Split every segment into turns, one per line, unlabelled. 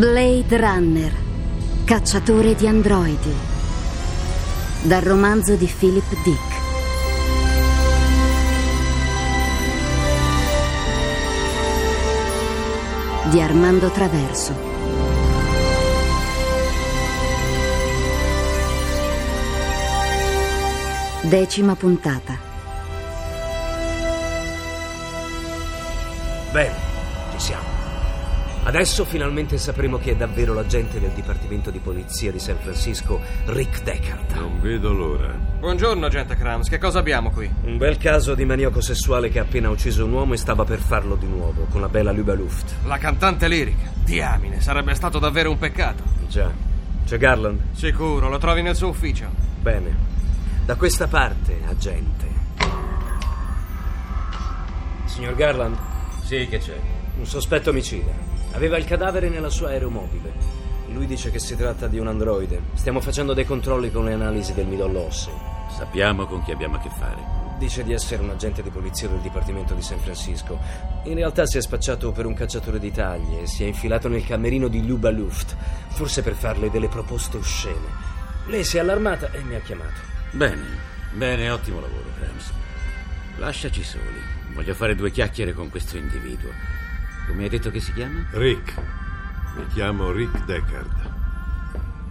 Blade Runner, cacciatore di androidi. Dal romanzo di Philip Dick. Di Armando Traverso. Decima puntata.
Bene, ci siamo. Adesso finalmente sapremo chi è davvero l'agente del Dipartimento di Polizia di San Francisco, Rick Deckard.
Non vedo l'ora.
Buongiorno, agente Krams. Che cosa abbiamo qui?
Un bel caso di maniaco sessuale che ha appena ucciso un uomo e stava per farlo di nuovo, con la bella Luba Luft.
La cantante lirica. Diamine, sarebbe stato davvero un peccato.
Già. C'è Garland?
Sicuro, lo trovi nel suo ufficio.
Bene. Da questa parte, agente. Signor Garland,
Sì, che c'è?
un sospetto omicida. Aveva il cadavere nella sua aeromobile. Lui dice che si tratta di un androide. Stiamo facendo dei controlli con le analisi del midollo osseo.
Sappiamo con chi abbiamo a che fare.
Dice di essere un agente di polizia del Dipartimento di San Francisco. In realtà si è spacciato per un cacciatore di taglie e si è infilato nel camerino di Luba Luft, forse per farle delle proposte oscene. Lei si è allarmata e mi ha chiamato.
Bene, bene, ottimo lavoro, Krams. Lasciaci soli. Voglio fare due chiacchiere con questo individuo. Come hai detto che si chiama?
Rick. Mi chiamo Rick Deckard.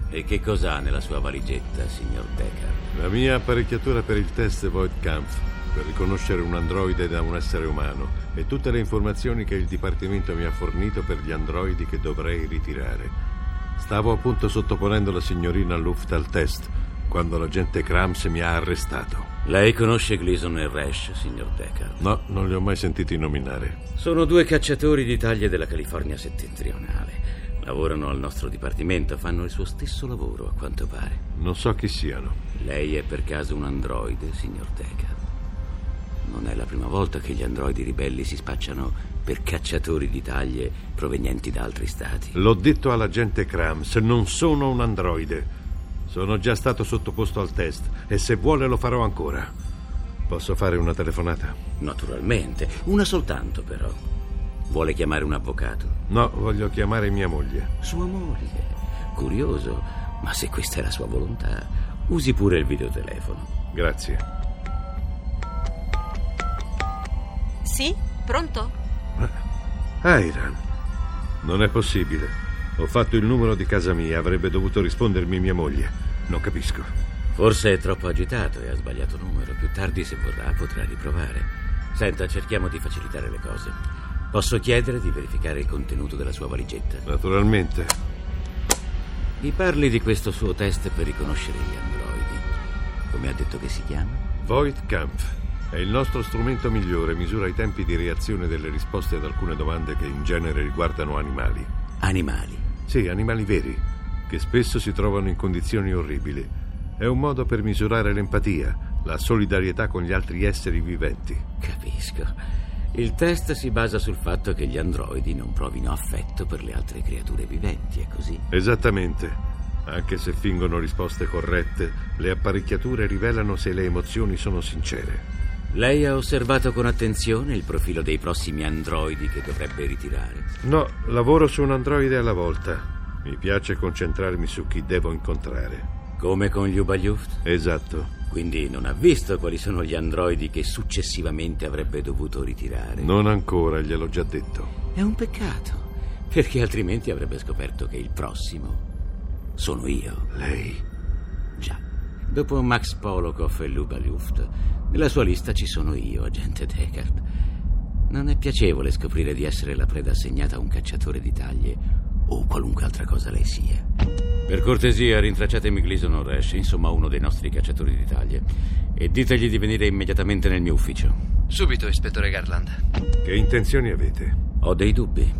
E che cosa ha nella sua valigetta, signor Deckard?
La mia apparecchiatura per il test Void Kampf per riconoscere un androide da un essere umano e tutte le informazioni che il Dipartimento mi ha fornito per gli androidi che dovrei ritirare. Stavo appunto sottoponendo la signorina Luft al test quando l'agente Krams mi ha arrestato.
Lei conosce Gleason e Rash, signor Deckard?
No, non li ho mai sentiti nominare.
Sono due cacciatori di taglie della California settentrionale. Lavorano al nostro dipartimento, fanno il suo stesso lavoro, a quanto pare.
Non so chi siano.
Lei è per caso un androide, signor Deckard? Non è la prima volta che gli androidi ribelli si spacciano per cacciatori di taglie provenienti da altri stati.
L'ho detto all'agente Krams, non sono un androide. Sono già stato sottoposto al test e se vuole lo farò ancora. Posso fare una telefonata?
Naturalmente, una soltanto però. Vuole chiamare un avvocato?
No, voglio chiamare mia moglie.
Sua moglie. Curioso, ma se questa è la sua volontà, usi pure il videotelefono.
Grazie.
Sì? Pronto?
Airan, non è possibile. Ho fatto il numero di casa mia, avrebbe dovuto rispondermi mia moglie. Non capisco.
Forse è troppo agitato e ha sbagliato numero. Più tardi, se vorrà, potrà riprovare. Senta, cerchiamo di facilitare le cose. Posso chiedere di verificare il contenuto della sua valigetta?
Naturalmente.
Mi parli di questo suo test per riconoscere gli androidi. Come ha detto che si chiama?
Void Kampf è il nostro strumento migliore, misura i tempi di reazione delle risposte ad alcune domande che in genere riguardano animali.
Animali.
Sì, animali veri, che spesso si trovano in condizioni orribili. È un modo per misurare l'empatia, la solidarietà con gli altri esseri viventi.
Capisco. Il test si basa sul fatto che gli androidi non provino affetto per le altre creature viventi, è così?
Esattamente. Anche se fingono risposte corrette, le apparecchiature rivelano se le emozioni sono sincere.
Lei ha osservato con attenzione il profilo dei prossimi androidi che dovrebbe ritirare?
No, lavoro su un androide alla volta. Mi piace concentrarmi su chi devo incontrare.
Come con gli Ubagliuft?
Esatto.
Quindi non ha visto quali sono gli androidi che successivamente avrebbe dovuto ritirare?
Non ancora, gliel'ho già detto.
È un peccato, perché altrimenti avrebbe scoperto che il prossimo sono io.
Lei?
Già. Dopo Max Polokov e Luba Luft, nella sua lista ci sono io, agente Deckard. Non è piacevole scoprire di essere la preda assegnata a un cacciatore di taglie o qualunque altra cosa lei sia. Per cortesia, rintracciatemi Gleason o Rash, insomma uno dei nostri cacciatori di taglie, e ditegli di venire immediatamente nel mio ufficio.
Subito, ispettore Garland.
Che intenzioni avete?
Ho dei dubbi.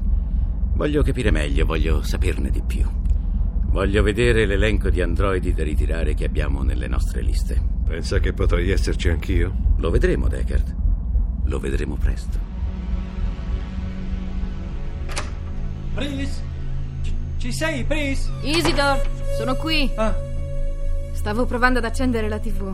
Voglio capire meglio, voglio saperne di più. Voglio vedere l'elenco di androidi da ritirare che abbiamo nelle nostre liste.
Pensa che potrei esserci anch'io?
Lo vedremo, Deckard. Lo vedremo presto.
Pris? Ci, ci sei, Pris?
Isidor, sono qui.
Ah,
Stavo provando ad accendere la TV.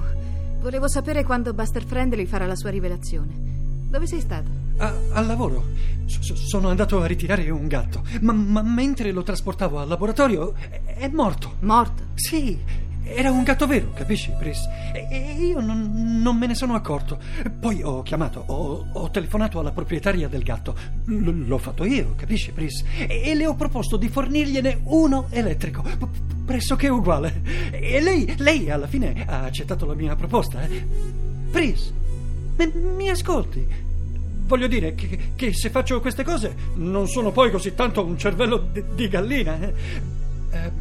Volevo sapere quando Buster Friendly farà la sua rivelazione. Dove sei stato?
A- al lavoro. S- sono andato a ritirare un gatto, ma, ma mentre lo trasportavo al laboratorio è, è morto.
Morto?
Sì, era un gatto vero, capisci, Pris? E, io non, non, me ne sono accorto. Poi ho chiamato, ho, ho telefonato alla proprietaria del gatto. L- l'ho fatto io, capisci, Pris? E, e, le ho proposto di fornirgliene uno elettrico, p- pressoché uguale. E lei, lei alla fine ha accettato la mia proposta. Eh? Pris, mi, mi ascolti? Voglio dire che, che, se faccio queste cose non sono poi così tanto un cervello di, di gallina. Eh? Eh,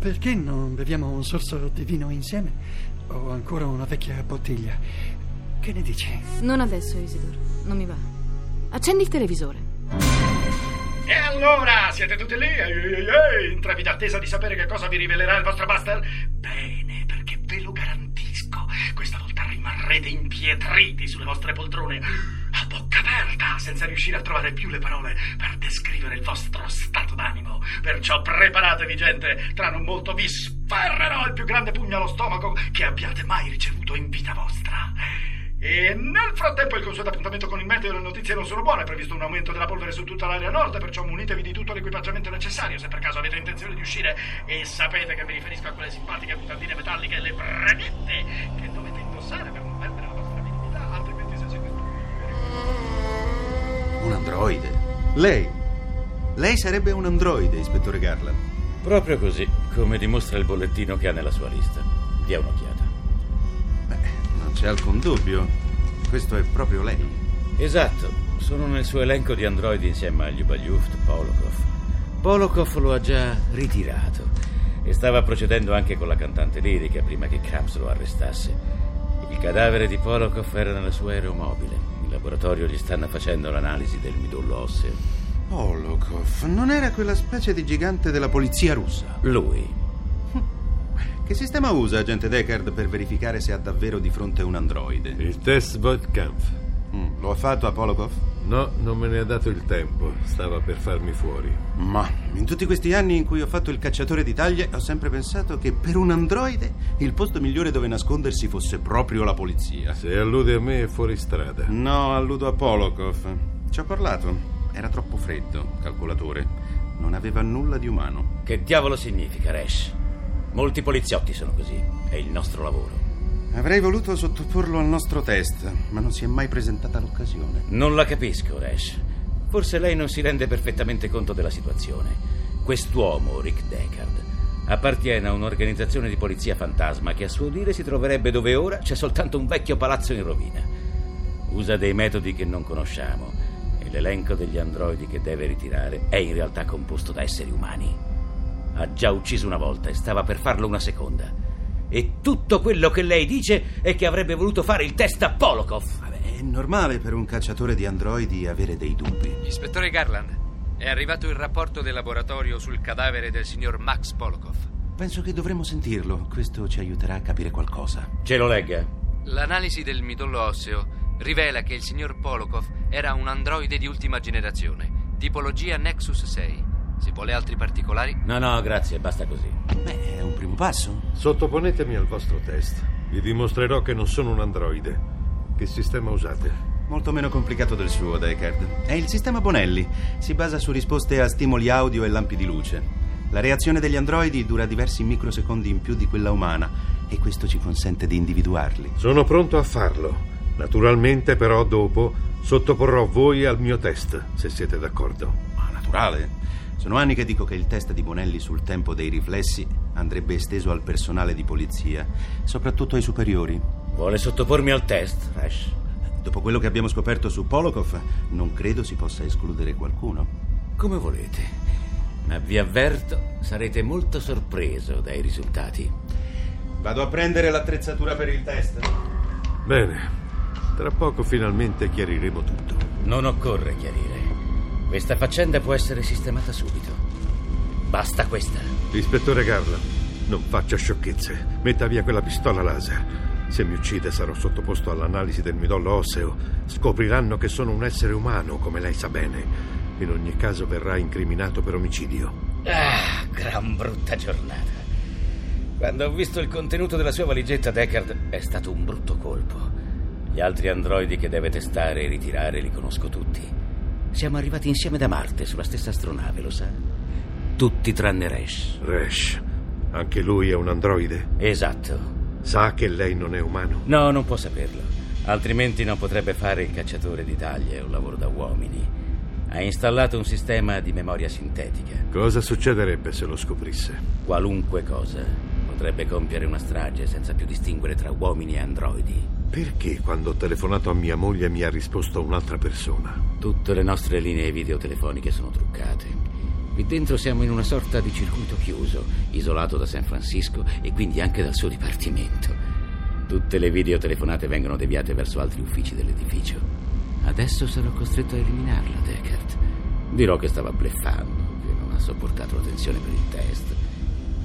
perché non beviamo un sorso di vino insieme? Ho ancora una vecchia bottiglia. Che ne dici?
Non adesso, Isidor. Non mi va. Accendi il televisore.
E allora, siete tutti lì? Ehi, ehi, ehi, in trepida attesa di sapere che cosa vi rivelerà il vostro Buster? Bene, perché ve lo garantisco. Questa volta rimarrete impietriti sulle vostre poltrone bocca aperta, senza riuscire a trovare più le parole per descrivere il vostro stato d'animo. Perciò preparatevi, gente, tra non molto vi sferrerò il più grande pugno allo stomaco che abbiate mai ricevuto in vita vostra. E nel frattempo il consueto appuntamento con il meteo le notizie non sono buone, è previsto un aumento della polvere su tutta l'area nord, perciò munitevi di tutto l'equipaggiamento necessario se per caso avete intenzione di uscire e sapete che mi riferisco a quelle simpatiche mutandine metalliche e le breghette che dovete indossare per non perdere
Un androide? Lei? Lei sarebbe un androide, ispettore Garland.
Proprio così, come dimostra il bollettino che ha nella sua lista. Dia un'occhiata.
Beh, non c'è alcun dubbio. Questo è proprio lei.
Esatto, sono nel suo elenco di androidi insieme a Lyubalyuft, Polokov. Polokov lo ha già ritirato e stava procedendo anche con la cantante lirica prima che Krabs lo arrestasse. Il cadavere di Polokov era nella sua aeromobile. In laboratorio gli stanno facendo l'analisi del midollo osseo.
Polokov non era quella specie di gigante della polizia russa?
Lui.
Che sistema usa agente Deckard per verificare se ha davvero di fronte un androide?
Il test Voigtkampf.
Mm, lo ha fatto a Polokov?
No, non me ne ha dato il tempo. Stava per farmi fuori.
Ma in tutti questi anni in cui ho fatto il cacciatore di taglie ho sempre pensato che per un androide il posto migliore dove nascondersi fosse proprio la polizia.
Se allude a me è fuori strada.
No, alludo a Polokov. Ci ho parlato. Era troppo freddo, calcolatore. Non aveva nulla di umano.
Che diavolo significa, Resh? Molti poliziotti sono così. È il nostro lavoro.
Avrei voluto sottoporlo al nostro test, ma non si è mai presentata l'occasione.
Non la capisco, Resh. Forse lei non si rende perfettamente conto della situazione. Quest'uomo, Rick Deckard, appartiene a un'organizzazione di polizia fantasma che a suo dire si troverebbe dove ora c'è soltanto un vecchio palazzo in rovina. Usa dei metodi che non conosciamo e l'elenco degli androidi che deve ritirare è in realtà composto da esseri umani. Ha già ucciso una volta e stava per farlo una seconda. E tutto quello che lei dice è che avrebbe voluto fare il test a Polokov.
Vabbè, è normale per un cacciatore di androidi avere dei dubbi.
Ispettore Garland, è arrivato il rapporto del laboratorio sul cadavere del signor Max Polokov.
Penso che dovremmo sentirlo. Questo ci aiuterà a capire qualcosa.
Ce lo legga.
L'analisi del midollo osseo rivela che il signor Polokov era un androide di ultima generazione, tipologia Nexus 6. Se vuole altri particolari?
No, no, grazie, basta così.
Beh, un primo passo.
Sottoponetemi al vostro test. Vi dimostrerò che non sono un androide. Che sistema usate?
Molto meno complicato del suo, Deckard. È il sistema Bonelli. Si basa su risposte a stimoli audio e lampi di luce. La reazione degli androidi dura diversi microsecondi in più di quella umana e questo ci consente di individuarli.
Sono pronto a farlo. Naturalmente, però, dopo sottoporrò voi al mio test, se siete d'accordo.
Ma naturale. Sono anni che dico che il test di Bonelli sul tempo dei riflessi andrebbe esteso al personale di polizia, soprattutto ai superiori.
Vuole sottopormi al test, Rash?
Dopo quello che abbiamo scoperto su Polokov, non credo si possa escludere qualcuno.
Come volete. Ma vi avverto, sarete molto sorpreso dai risultati.
Vado a prendere l'attrezzatura per il test.
Bene. Tra poco finalmente chiariremo tutto.
Non occorre chiarire. Questa faccenda può essere sistemata subito. Basta questa.
Ispettore Garland, non faccia sciocchezze. Metta via quella pistola laser. Se mi uccide sarò sottoposto all'analisi del midollo osseo. Scopriranno che sono un essere umano, come lei sa bene. In ogni caso verrà incriminato per omicidio.
Ah, gran brutta giornata. Quando ho visto il contenuto della sua valigetta, Deckard, è stato un brutto colpo. Gli altri androidi che deve testare e ritirare li conosco tutti. Siamo arrivati insieme da Marte sulla stessa astronave, lo sa? Tutti tranne Resh.
Resh, anche lui è un androide?
Esatto.
Sa che lei non è umano?
No, non può saperlo. Altrimenti non potrebbe fare il cacciatore di taglie, un lavoro da uomini. Ha installato un sistema di memoria sintetica.
Cosa succederebbe se lo scoprisse?
Qualunque cosa. Potrebbe compiere una strage senza più distinguere tra uomini e androidi.
Perché quando ho telefonato a mia moglie mi ha risposto un'altra persona?
Tutte le nostre linee videotelefoniche sono truccate. Qui dentro siamo in una sorta di circuito chiuso, isolato da San Francisco e quindi anche dal suo dipartimento. Tutte le videotelefonate vengono deviate verso altri uffici dell'edificio. Adesso sarò costretto a eliminarla, Deckard. Dirò che stava bleffando, che non ha sopportato la tensione per il test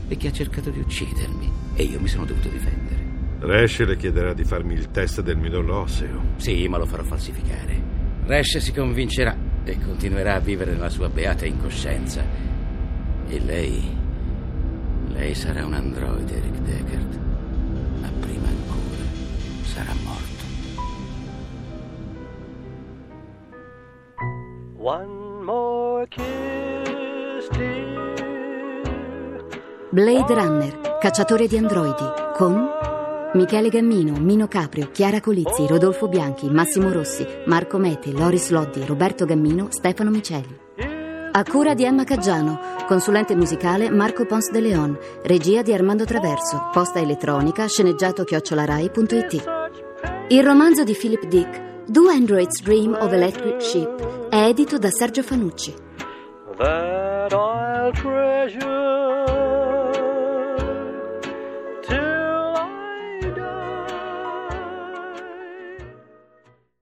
e che ha cercato di uccidermi e io mi sono dovuto difendere.
Resh le chiederà di farmi il test del midollo osseo.
Sì, ma lo farò falsificare. Resh si convincerà e continuerà a vivere nella sua beata incoscienza. E lei. Lei sarà un androide, Rick Deckard. Ma prima ancora sarà morto.
One more kiss, dear.
Blade Runner, cacciatore di androidi, con Michele Gammino, Mino Caprio, Chiara Colizzi, Rodolfo Bianchi, Massimo Rossi, Marco Mete, Loris Loddi, Roberto Gammino, Stefano Miceli. A cura di Emma Caggiano, consulente musicale Marco Pons de Leon, regia di Armando Traverso, posta elettronica sceneggiato chiocciolarai.it. Il romanzo di Philip Dick, Do Androids Dream of Electric Sheep, è edito da Sergio Fanucci.
That I'll treasure